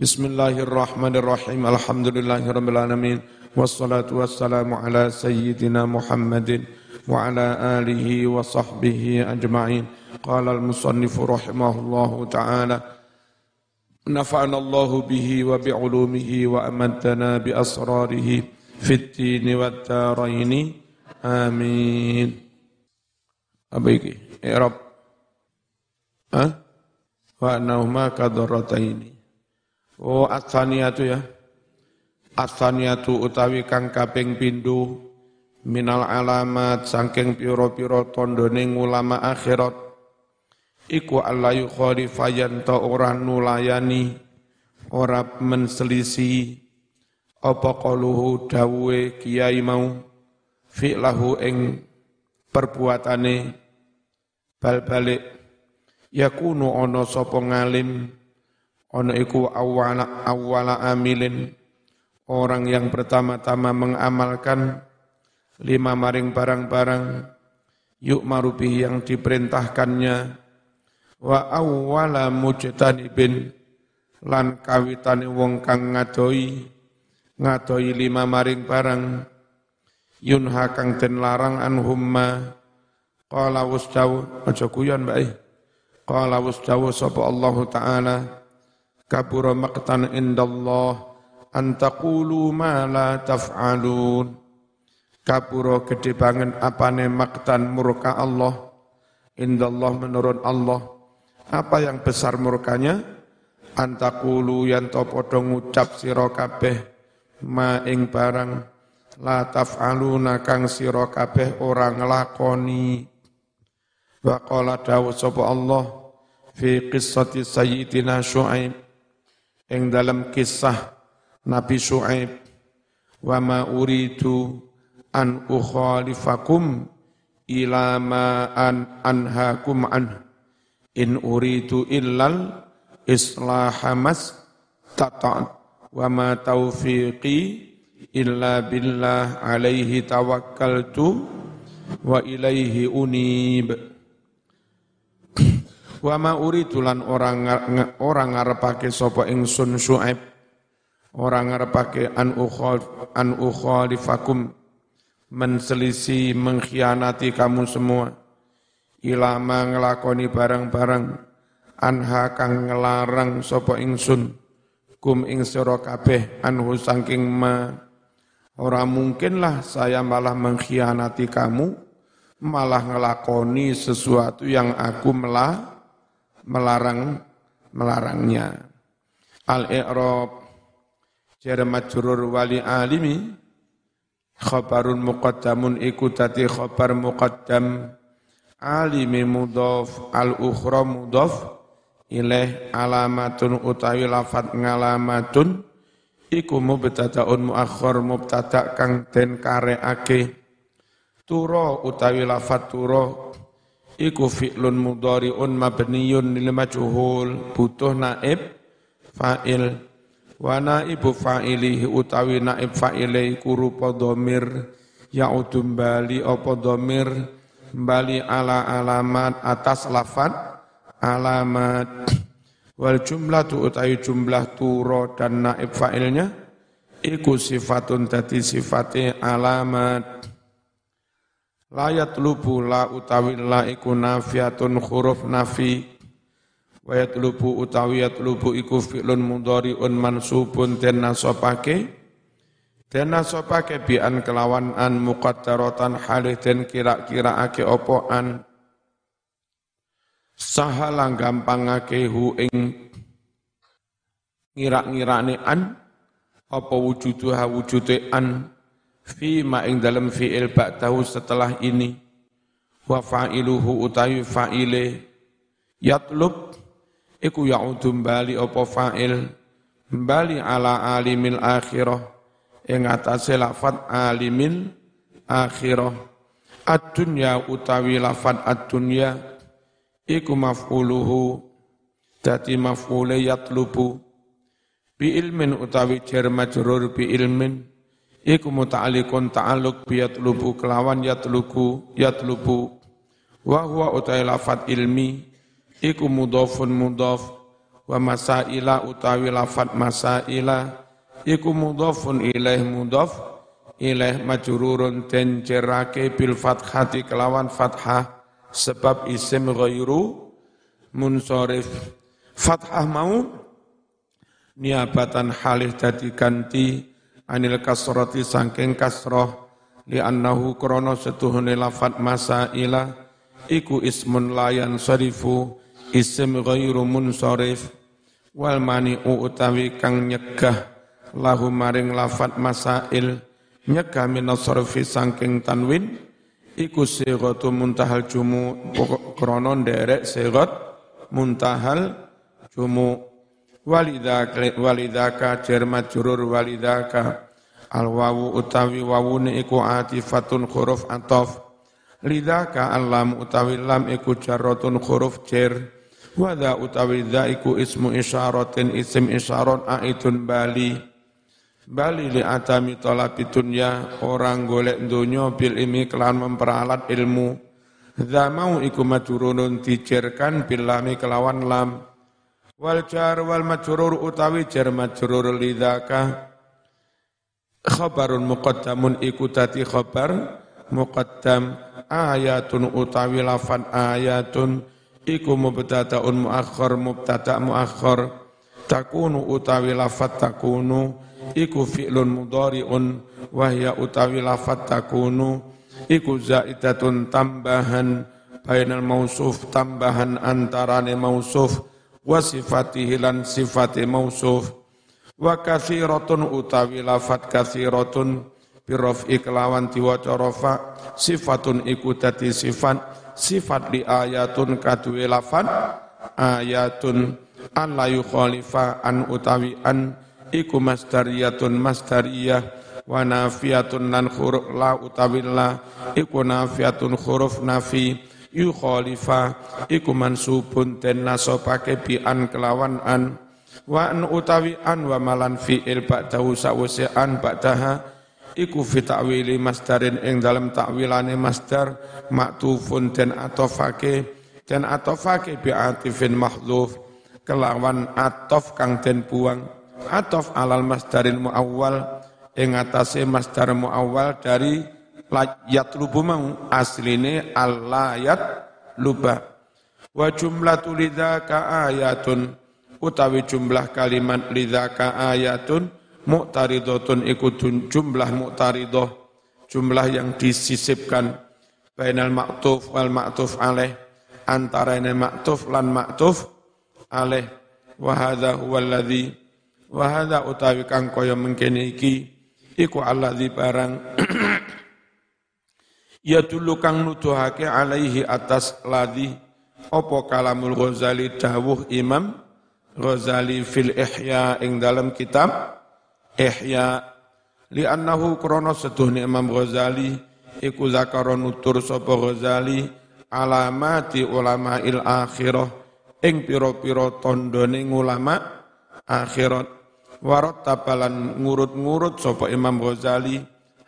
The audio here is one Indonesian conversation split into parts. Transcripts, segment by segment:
بسم الله الرحمن الرحيم الحمد لله رب العالمين والصلاة والسلام على سيدنا محمد وعلى آله وصحبه أجمعين قال المصنف رحمه الله تعالى نفعنا الله به وبعلومه وأمدنا بأسراره في الدين والدارين آمين أبيك يا رب أه؟ وأنهما كدرتين Oh atsaniyatu ya. Atsaniyatu utawi kang kaping pindho. Minal alamat saking pira-pira tandane ulama akhirat. Iku allayu khalifayan ta ora nulayani ora menselisi. Apa qaluhu dawuhe kiai mau? Fi'lahu ing perbuatane. Bal balik yakunu ana sapa ngalim Ono iku awala, awala amilin, orang yang pertama-tama mengamalkan lima maring barang-barang yuk marubi yang diperintahkannya. Wa awwala mujtanibin lan kawitane wong kang ngadoi ngadoi lima maring barang. Yunha kang den larang anhumma. Qala wasdawu aja kuyon bae qala wasdawu sapa Allah taala kabura maqtan indallah an taqulu ma la taf'alun. Kabura gede banget apane maktan murka Allah? Indallah menurut Allah. Apa yang besar murkanya? Antakulu yang to padha ngucap sira kabeh ma ing barang. La taf'aluna kang sira kabeh ora nglakoni. Wa qala dawu sapa Allah? Fi qissati sayyidina syuaib ing dalam kisah Nabi Shu'aib wa ma uridu an ukhalifakum ila ma an anhaakum an in uridu illal islahamas tata' wa ma taufiqi illa billah. Alaihi tawakkaltu wa ilaihi unib Wa ma uridu lan orang orang ngarepake sapa ingsun Syuaib. Orang ngarepake an ukhal an ukhalifakum. Menselisi mengkhianati kamu semua. Ilama ngelakoni barang-barang. Anha kang ngelarang sapa ingsun. Kum ing sira kabeh anhu saking ma. Ora mungkinlah saya malah mengkhianati kamu. Malah ngelakoni sesuatu yang aku melah melarang melarangnya. Al-i'rab jar majrur wali alimi khabarun muqaddamun iku dadi khabar muqaddam alimi mudhaf al-ukhra mudhaf ilaih alamatun utawi lafat ngalamatun iku mubtadaun muakhir mubtada kang den kareake turo utawi lafat turo iku fi'lun mudhari'un mabniyun lil majhul. Butuh naib fa'il. Wa naibu fa'ilihi utawi naib fa'ile iku rupa dhamir. Ya'udum bali apa dhamir? Bali ala alamat atas lafat alamat. Wal jumlah tu utawi jumlah turo dan naib fa'ilnya iku sifatun dadi sifate alamat Layat lubu la utawi la iku nafiatun huruf nafi. Wa yatlubu utawi yatlubu iku fi'lun mudhari'un mansubun den nasabake den nasabake bi an kelawan an muqaddaratan halih den kira-kiraake opo an. Sahala gampangake hu ing ngira-ngirane an apa wujuduha wujude an fi ma ing dalam fi'il ba'dahu setelah ini. Wa fa'iluhu utawi fa'ile. Yatlub iku ya'udu bali apa fa'il? Bali ala alimil akhirah. Ing atase lafat alimil akhirah. Ad-dunya utawi lafat ad-dunya iku maf'uluhu. Dadi maf'ule yatlubu. Bi ilmin utawi jar majrur bi ilmin iku muta'alliqun ta'alluq bi yatlubu kelawan yatluku yatlubu. Wa huwa utai lafat ilmi iku mudhafun mudhaf wa masaila utawi lafat masaila iku mudhafun ilaih mudhaf ilaih majrurun den cerake bil fathati kelawan fathah sebab isim ghairu munsharif. Fathah mau niabatan halih dadi ganti anil kasrati sangking kasroh li annahu krono setuhune lafat masaila iku ismun layan sarifu isim ghairu munsharif wal mani'u utawi kang nyegah lahu maring lafat masail nyegah minasarfi sangking tanwin iku sighatu muntahal jumu krono nderek sighat muntahal jumu walidaka walidaka jar majrur walidaka al wawu utawi wawune iku atifatun huruf atof lidaka alam utawi lam iku jarratun huruf jar Wada utawi dha iku ismu isyaratin isim isyarat aitun bali Bali li atami talabi dunya orang golek dunya bil imi kelan memperalat ilmu. Zamau iku majurunun dijerkan bil lami kelawan lam. Wal jar wal majrur utawi jar majrur lidzaka khabarun muqaddamun iku dadi khabar muqaddam ayatun utawi lafan ayatun. Iku mubtadaun muakhir mubtada muakhir takunu utawi lafat takunu iku fi'lun mudhari'un wa hiya utawi lafat takunu. Iku zaidatun tambahan bainal mausuf tambahan antarane mausuf wa sifatihi lan sifati mausuf wa kathiratun utawi lafat kathiratun birof iklawan diwaca rafa sifatun iku dadi sifat sifat li ayatun kadue lafat ayatun an la yukhalifa an utawi an iku masdariyatun masdariyah wa nafiyatun lan huruf la utawi la iku nafiyatun huruf nafi yukhalifa iku mansubun den nasobake bi an kelawan an wa an utawi an wa malan fi'il ba'dahu sa'wase an ba'daha iku fi ta'wili masdarin ing dalam ta'wilane masdar maktufun den atofake den atofake bi atifin mahdhuf kelawan atof kang den buang. Atof alal masdaril muawwal ing atase masdar muawwal dari layat lubu mau asline alayat luba. Wa jumlatu lidzaka ayatun utawi jumlah kalimat lidzaka ayatun mu'taridatun iku jumlah mu'taridah jumlah yang disisipkan. Bainal maktuf wal maktuf alaih antara ini maktuf lan maktuf alaih wa hadha huwa alladhi Wahada utawi kang kaya mengkene iki iku alladzi barang ya dulu kang nuduhake alaihi atas ladhi apa kalamul Ghazali dawuh Imam Ghazali fil Ihya ing dalam kitab Ihya. Annahu krana seduhne Imam Ghazali iku zakara nutur sapa Ghazali alamati ulama il akhirah ing pira-pira tandane ulama akhirat. Warot tabalan ngurut-ngurut sopo Imam Ghazali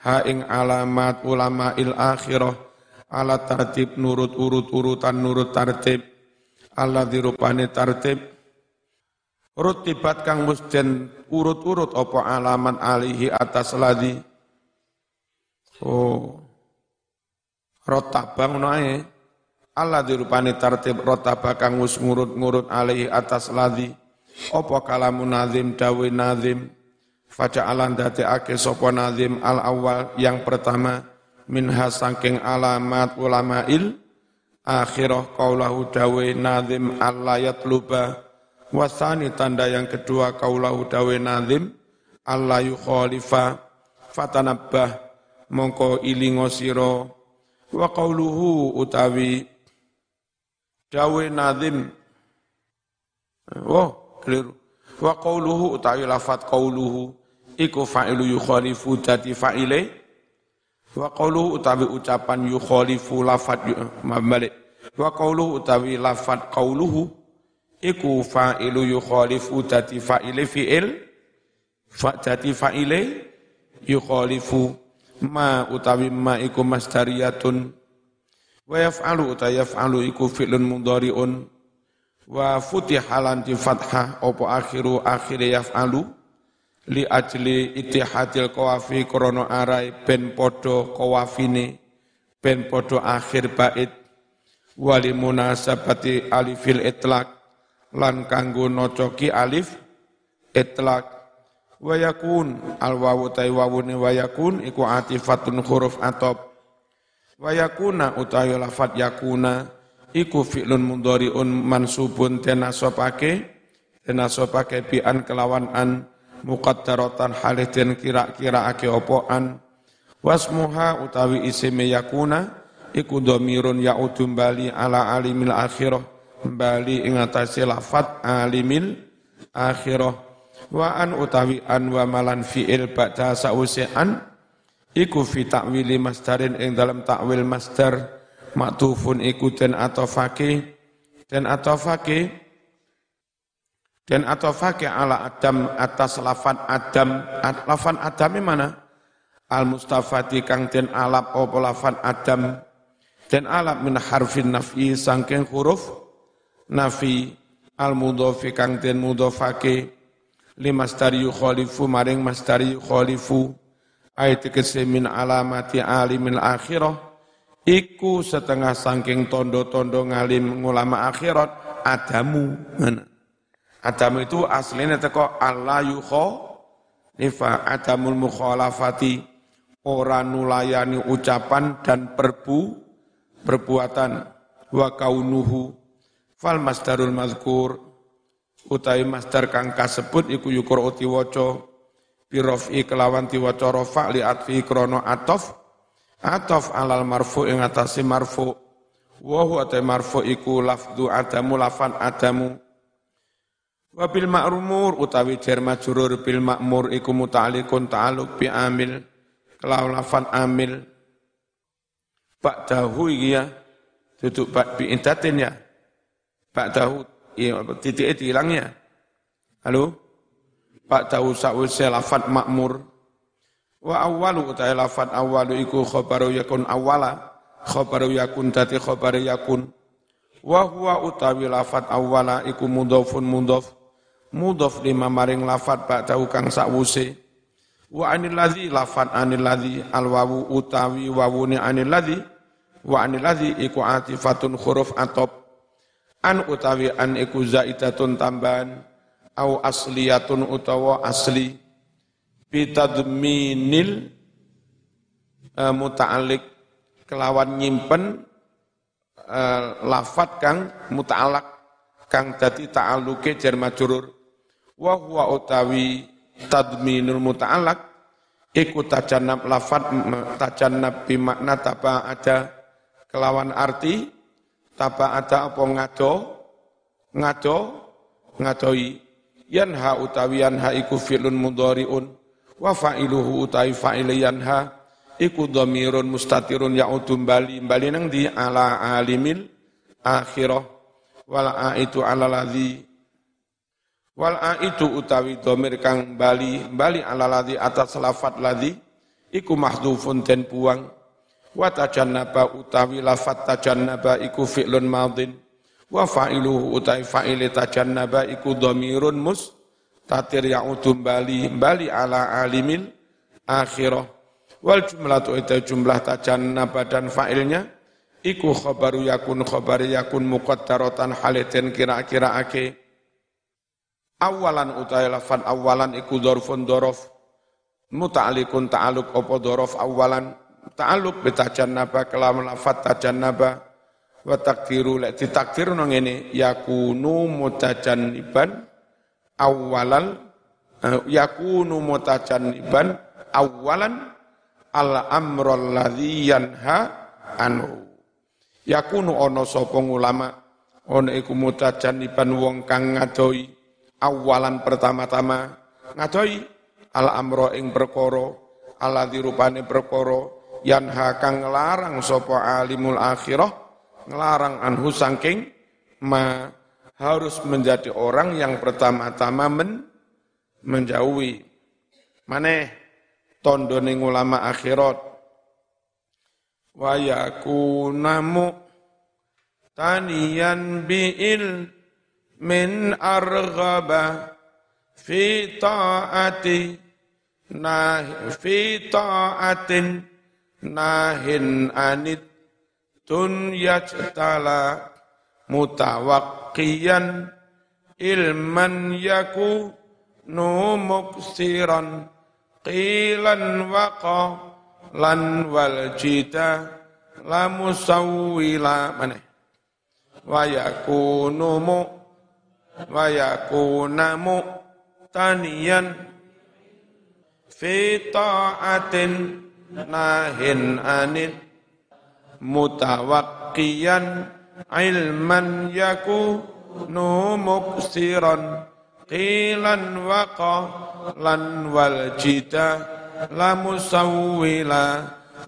ha ing alamat ulama il akhirah. Ala tartib nurut urut-urutan nurut tartib. Allah dirupane tartib. Rutibat kang musden urut-urut opo alamat alihi atas ladi. Oh. Rotabang noe Allah dirupane tartib rotabang kang mus ngurut-ngurut alihi atas ladi. Apa kalamu nazim dawe nazim Faja'alan ake sopo nazim al awal yang pertama minha sangking alamat ulama'il akhirah kaulahu dawe nazim layat luba wasani tanda yang kedua kaulahu dawe nazim Allah yukhalifa fatanabbah mongko ilingo wa qauluhu utawi dawe nazim oh keliru. Wa qauluhu utawi lafat qauluhu iku fa'ilu yukhalifu dadi fa'ile. Wa qauluhu utawi ucapan yukhalifu lafat mabalik wa qauluhu utawi lafat qauluhu iku fa'ilu yukhalifu dadi fa'ile fi'il. Fa dadi fa'ile yukhalifu ma utawi ma iku masdariyatun. Wa yaf'alu utawi yaf'alu iku fi'lun mudhari'un. Wa futihalan di fathah opo akhiru akhire yaf'alu li ajli itihadil kawafi krono arai ben podo kawafine ben podo akhir bait. Wali munasabati alifil itlak lan kanggo nocoki alif itlak. Wayakun al tai wawune wayakun iku atifatun huruf atop wayakuna utawi lafat yakuna iku fi'lun mudhari'un mansubun tenasopake tenasopake bi'an kelawan an muqaddaratan halih den kira-kira ake opoan. Wasmuha utawi isime yakuna iku dhamirun ya'udum bali ala alimil akhirah bali ing atase lafat alimil akhirah. Wa an utawi an wa malan fi'il ba'da sa'use an iku fi ta'wili masdarin ing dalam ta'wil masdar maktufun iku den atofake den atofake dan atau fakih ala Adam atas lafan Adam, lafan Adam mana? Al Mustafati kang den alap opo lafan Adam, den alap min harfin nafi sangking huruf nafi. Al mudhofi kang den mudhofake limas dari yukhalifu maring mas dari yukhalifu. Ayat kese min alamati alimil akhirah. Iku setengah sangking tondo-tondo ngalim ngulama akhirat adamu. Mana Adam itu aslinya teko Allah yukho nifa adamul mukhalafati ora nulayani ucapan dan perbu perbuatan wa kaunuhu fal masdarul mazkur utai masdar kang kasebut iku yukur uti waca birofi kelawan waca rofa li atfi krono atof atof alal marfu ing atase marfu wa huwa marfu iku lafdu adamu lafan adamu Wa bil ma'rumur utawi jar majrur bil ma'mur iku muta'alliqun ta'alluq bi amil kelawan lafan amil. Dahu iki ya duduk bak bi intatin ya. Dahu iya titik hilang ya. Halo? Dahu sa'wise lafat makmur wa awwalu utawi lafat awwalu iku khabaru yakun awwala khabaru yakun dadi khabaru yakun. Wa huwa utawi lafat awwala iku mudhafun mudhaf mudhof lima maring lafat ba'dahu kang sakwuse. Wa anil ladzi lafat anil ladzi alwawu utawi wawune anil ladzi. Wa anil ladzi iku atifatun huruf atop. An utawi an iku zaidatun tambahan au asliyatun utawa asli. Bitadminil uh, muta'alliq kelawan nyimpen uh, lafat kang muta'alak kang dadi ta'alluke jar majrur wa huwa utawi tadminul muta'allaq iku tajannab lafat tajannab bi makna taba ada kelawan arti taba ada apa ngado ngado ngadoi. Yanha utawi yanha iku fi'lun mudhari'un wa fa'iluhu utawi fa'il yanha iku dhamirun mustatirun ya'udum bali bali nang di ala alimil akhirah. Wal aitu ala ladzi Wal itu utawi domir kang bali bali ala ladhi atas lafat ladhi iku mahdhufun den buang. Wa tajannaba utawi lafat tajannaba iku fi'lun madin wa fa'iluhu utawi fa'ile tajannaba iku dhamirun mus tatir ya'udum bali bali ala alimil akhirah. Wal jumlatu itu jumlah tajannaba dan fa'ilnya iku khabaru yakun khabar yakun muqaddaratan halitin kira-kira ake awalan utai lafan awalan iku dorfun dorof muta'alikun ta'aluk opo dorof awalan? Ta'aluk betajan naba kelam lafat tajan naba wa takdiru lek ditakdir nang ngene yakunu mutajanniban awalal uh, yakunu mutajanniban awalan al amrul ladzi yanha anhu. Yakunu ono sapa ulama? Ono iku mutajanniban wong kang ngadoi awalan pertama-tama ngadoi al amro ing perkara ala dirupane perkara yanha kang nglarang sapa alimul akhirah ngelarang anhu sangking ma harus menjadi orang yang pertama-tama men, menjauhi. Maneh tondo ning ulama akhirat. Wa yakunamu taniyan bi'il min arghaba fi ta'ati nah fi ta'atin nahin anit dunyajtala mutawakkiyan ilman yaku nu muksiran qilan waqa lan wal jita la musawwila mana? Wa yakunu wa yakunamu taniyan fi ta'atin nahin anit mutawakkiyan ilman yakunu muksiran qilan waqa lan wal jita la musawwila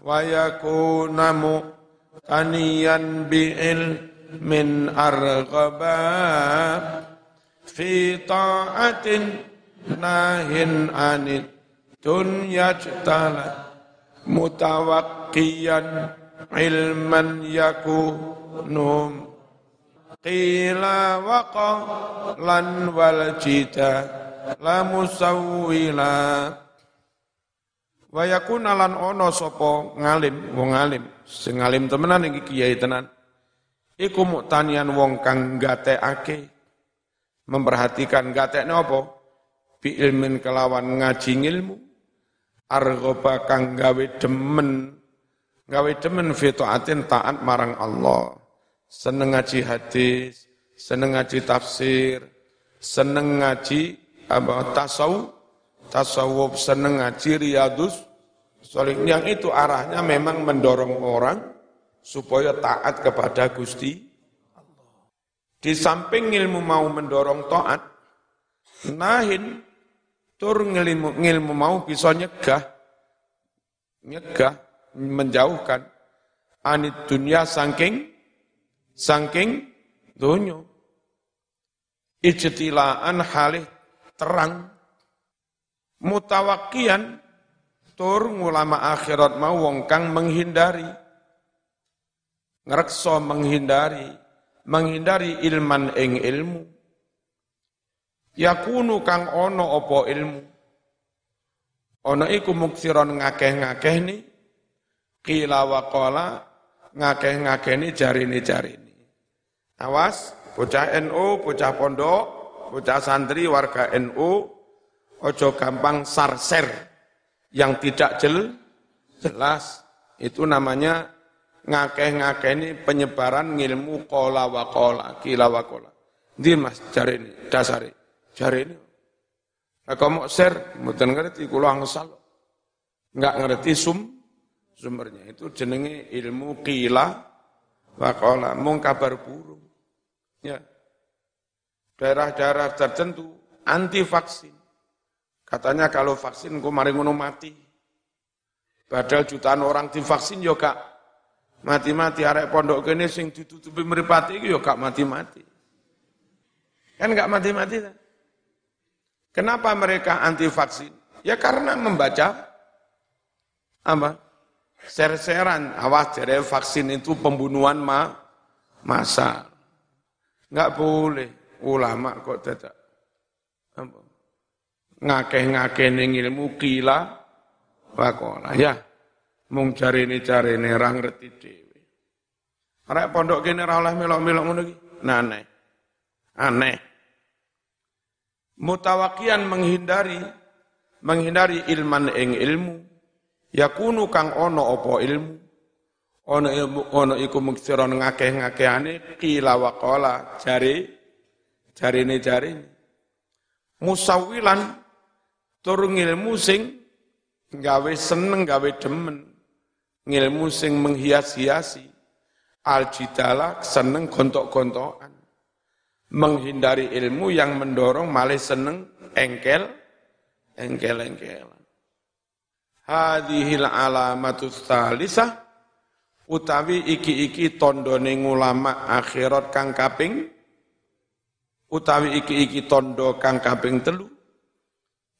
wa yakunamu taniyan bi'il min arghaba fi ta'atin nahin anit dunya jtala mutawakkiyan ilman yakunum qila waqa lan wal jita la musawwila. Wa yakuna lan ono sapa ngalim wong alim. Sing alim temenan iki kiai tenan. Iku muktanian wong kang gatekake memperhatikan gatekne apa? Bi ilmin kelawan ngaji ilmu argoba kang gawe demen. Gawe demen fi taatin taat marang Allah. Seneng ngaji hadis seneng ngaji tafsir seneng ngaji apa tasawuf tasawuf seneng ngaji riyadus. Soalnya yang itu arahnya memang mendorong orang supaya taat kepada Gusti Di samping ilmu mau mendorong taat, nahin tur ngilmu, ngilmu mau bisa nyegah, nyegah, menjauhkan anit dunia sangking, sangking dunyo. Ijtilaan halih terang, mutawakian tur ngulama akhirat mau wong kang menghindari, ngerekso menghindari, menghindari ilman ing ilmu. Yakunu kang ono opo ilmu. Ono iku muksiron ngakeh-ngakeh ni, kila wakola ngakeh-ngakeh ni jari jari ni. Awas, bocah NU, bocah pondok, bocah santri, warga NU, ojo gampang sarser yang tidak jel, jelas. Itu namanya ngakeh-ngakeh ini penyebaran ngilmu kola wa kola, kila wa kola. Di mas cari ini, dasari, cari ini. Nah, kamu share, mungkin ngerti, kulo angsal. Enggak ngerti sum, sumbernya. Itu jenenge ilmu kila wa kola, mung kabar burung. Ya. Daerah-daerah tertentu anti vaksin. Katanya kalau vaksin kemarin ngono mati. Padahal jutaan orang divaksin ya kak Mati-mati arek pondok kene sing ditutupi mripate iki ya gak mati-mati. Kan gak mati-mati kan? Kenapa mereka anti vaksin? Ya karena membaca apa? Ser-seran, awas jadi vaksin itu pembunuhan ma masa. Enggak boleh ulama kok tidak. Ngakeh-ngakeh ilmu kila wakola. Ya, mung jarene jarene ra ngerti dhewe. Arek pondok kene ora oleh melok-melok ngono iki. Nah, aneh. Aneh. Mutawakian menghindari menghindari ilman ing ilmu yakunu kang ono opo ilmu ono ilmu ono iku muksiron ngakeh-ngakehane qila wa qala jari jarine jarine musawilan tur ilmu sing gawe seneng gawe demen ngilmu sing menghias-hiasi. Al-jidala seneng gontok-gontokan. Menghindari ilmu yang mendorong malah seneng engkel engkel-engkel hadhil alamatus talisah utawi iki-iki tondone ulama akhirat kang kaping utawi iki-iki tondo kang kaping telu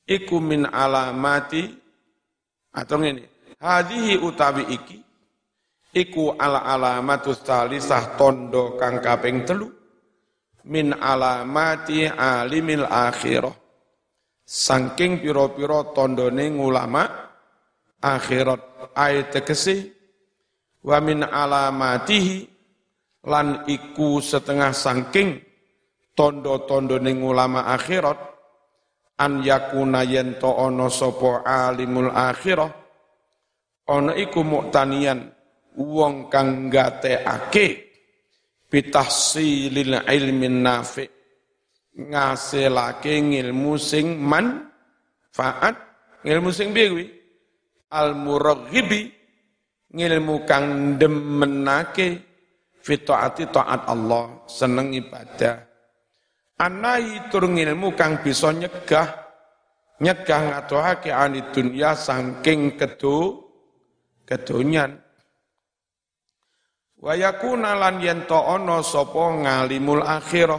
iku min alamati atau ngene Hadihi utawi iki iku ala alamatus talisah tondo kang kaping telu min alamati alimil akhirah. Saking piro-piro tondone ngulama akhirat ayat tegese wa min alamatihi lan iku setengah saking tondo-tondone ngulama akhirat an yakuna yen to ana sapa alimul akhirah ana iku muktanian wong kang gateake bitahsilil ilmin nafi ngasilake ilmu sing manfaat. Ilmu sing piye kuwi? Al muraghibi ngilmu kang demenake fi taati taat Allah seneng ibadah. Anai tur ngilmu kang bisa nyegah nyegah ngatuhake anid dunya saking kedu kedonyan Wa yakuna lan yen to ana sapa ngalimul akhirah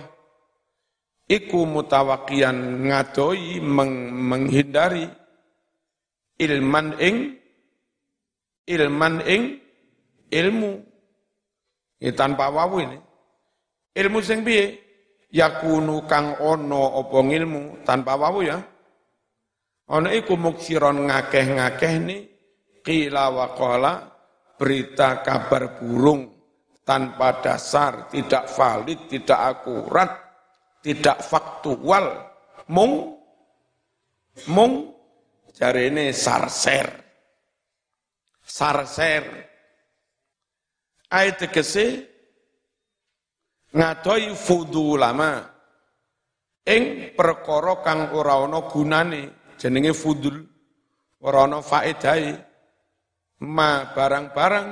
iku mutawakian ngadoi meng, menghindari ilman ing ilman ing ilmu. Ya, tanpa wawu ini. Ilmu sing piye? Yakunu kang ono apa ilmu tanpa wawu ya. Ana iku muksiron ngakeh-ngakeh ni qila wa qala berita kabar burung tanpa dasar, tidak valid, tidak akurat, tidak faktual, mung, mung, cari ini sarser, sarser. Ayat tegese ngadoi fudu lama, ing perkara kang ora ana gunane jenenge fudul ora ana ma barang-barang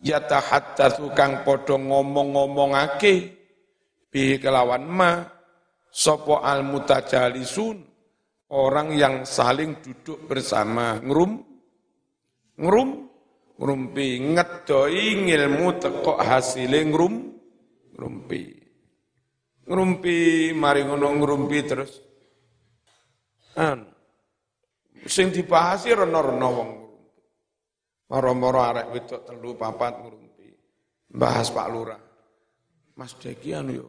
yatahattatsu kang padha ngomong-ngomongake bi kelawan ma sapa al mutajalisun orang yang saling duduk bersama. Ngrum ngrum ngrumpi ngedoi ngilmu teko hasile ngrum ngrumpi. Ngrumpi mari ngono ngrumpi terus. An sing dibahasi rono-rono wong Moro-moro arek wedok telu papat ngurumpi. Bahas Pak Lurah. Mas Deki anu yo.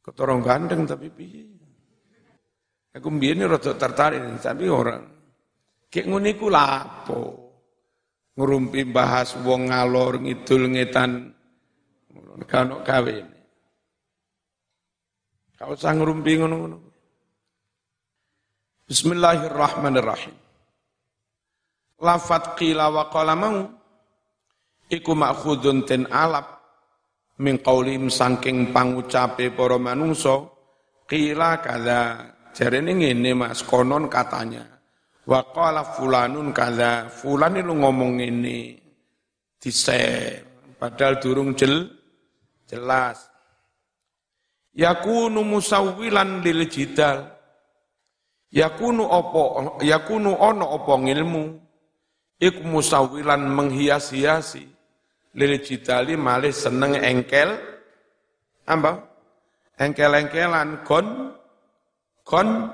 Ketorong gandeng tapi piye. Aku mbiyen rada tertarik tapi orang. Kek ngono iku lapo. Ngurumpi bahas wong ngalor ngidul ngetan kano kawin. Kau usah ngurumpi ngono-ngono. Bismillahirrahmanirrahim lafat qila wa qala mau. Iku makhudun ten alap. Min qaulim saking pangucape para manungsa qila kada jarene ngene Mas konon katanya. Wa qala fulanun kada fulan itu ngomong ini diser padahal durung jel jelas. Yakunu musawwilan lil jidal. Yakunu opo yakunu ono opo ngilmu iku musawilan menghias-hiasi. Lil jidali malih seneng engkel. Apa? Engkel-engkelan kon kon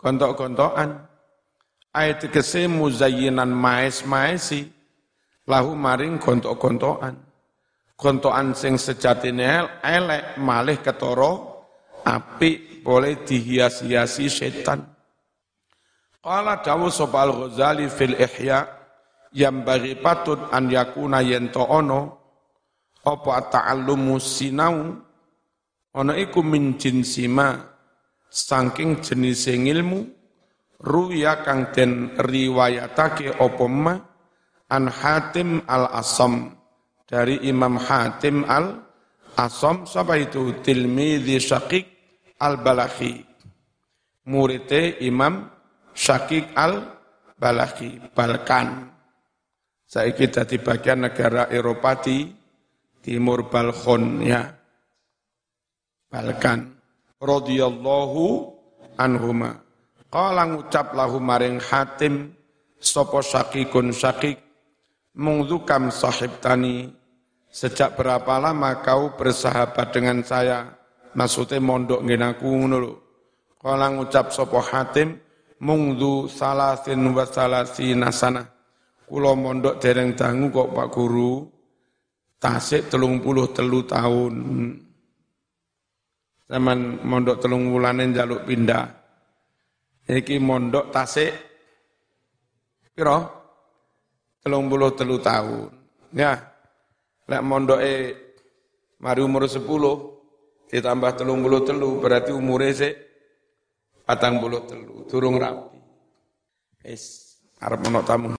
gontok-gontokan. Ayat kese muzayyinan maes-maesi. Lahu maring gontok-gontokan. Gontokan sing sejatine elek malih ketoro api boleh dihias-hiasi setan Qala dawu sapa Al-Ghazali fil Ihya yang bagi patut an yakuna yento ono apa ta'allumu sinau? Ono iku min jinsima saking jenis ilmu ruya kang den riwayatake apa ma an Hatim al-Asam dari Imam Hatim al-Asam sapa itu? Tilmidhi Syaqiq al-Balakhi muridnya Imam Syakik al-Balaki, Balkan. Saya kita di bagian negara Eropa di timur Balkon ya. Balkan. Radiyallahu anhuma. Qala ngucap lahu maring hatim sopo syakikun syakik mungzukam sahib tani sejak berapa lama kau bersahabat dengan saya maksudnya mondok ngenaku ngono lho kala ngucap sopo hatim mungdu salasin wa salasina sana. Kulo mondok dereng dangu kok Pak Guru, tasik telung puluh telu tahun. Zaman mondok telung wulane jaluk pindah. Iki mondok tasik piro? Telung puluh telu tahun. Ya, lek mondoke mari umur sepuluh, ditambah telung puluh telu, berarti umurnya sih patang puluh telu, turung rapi. Es, harap menok tamu.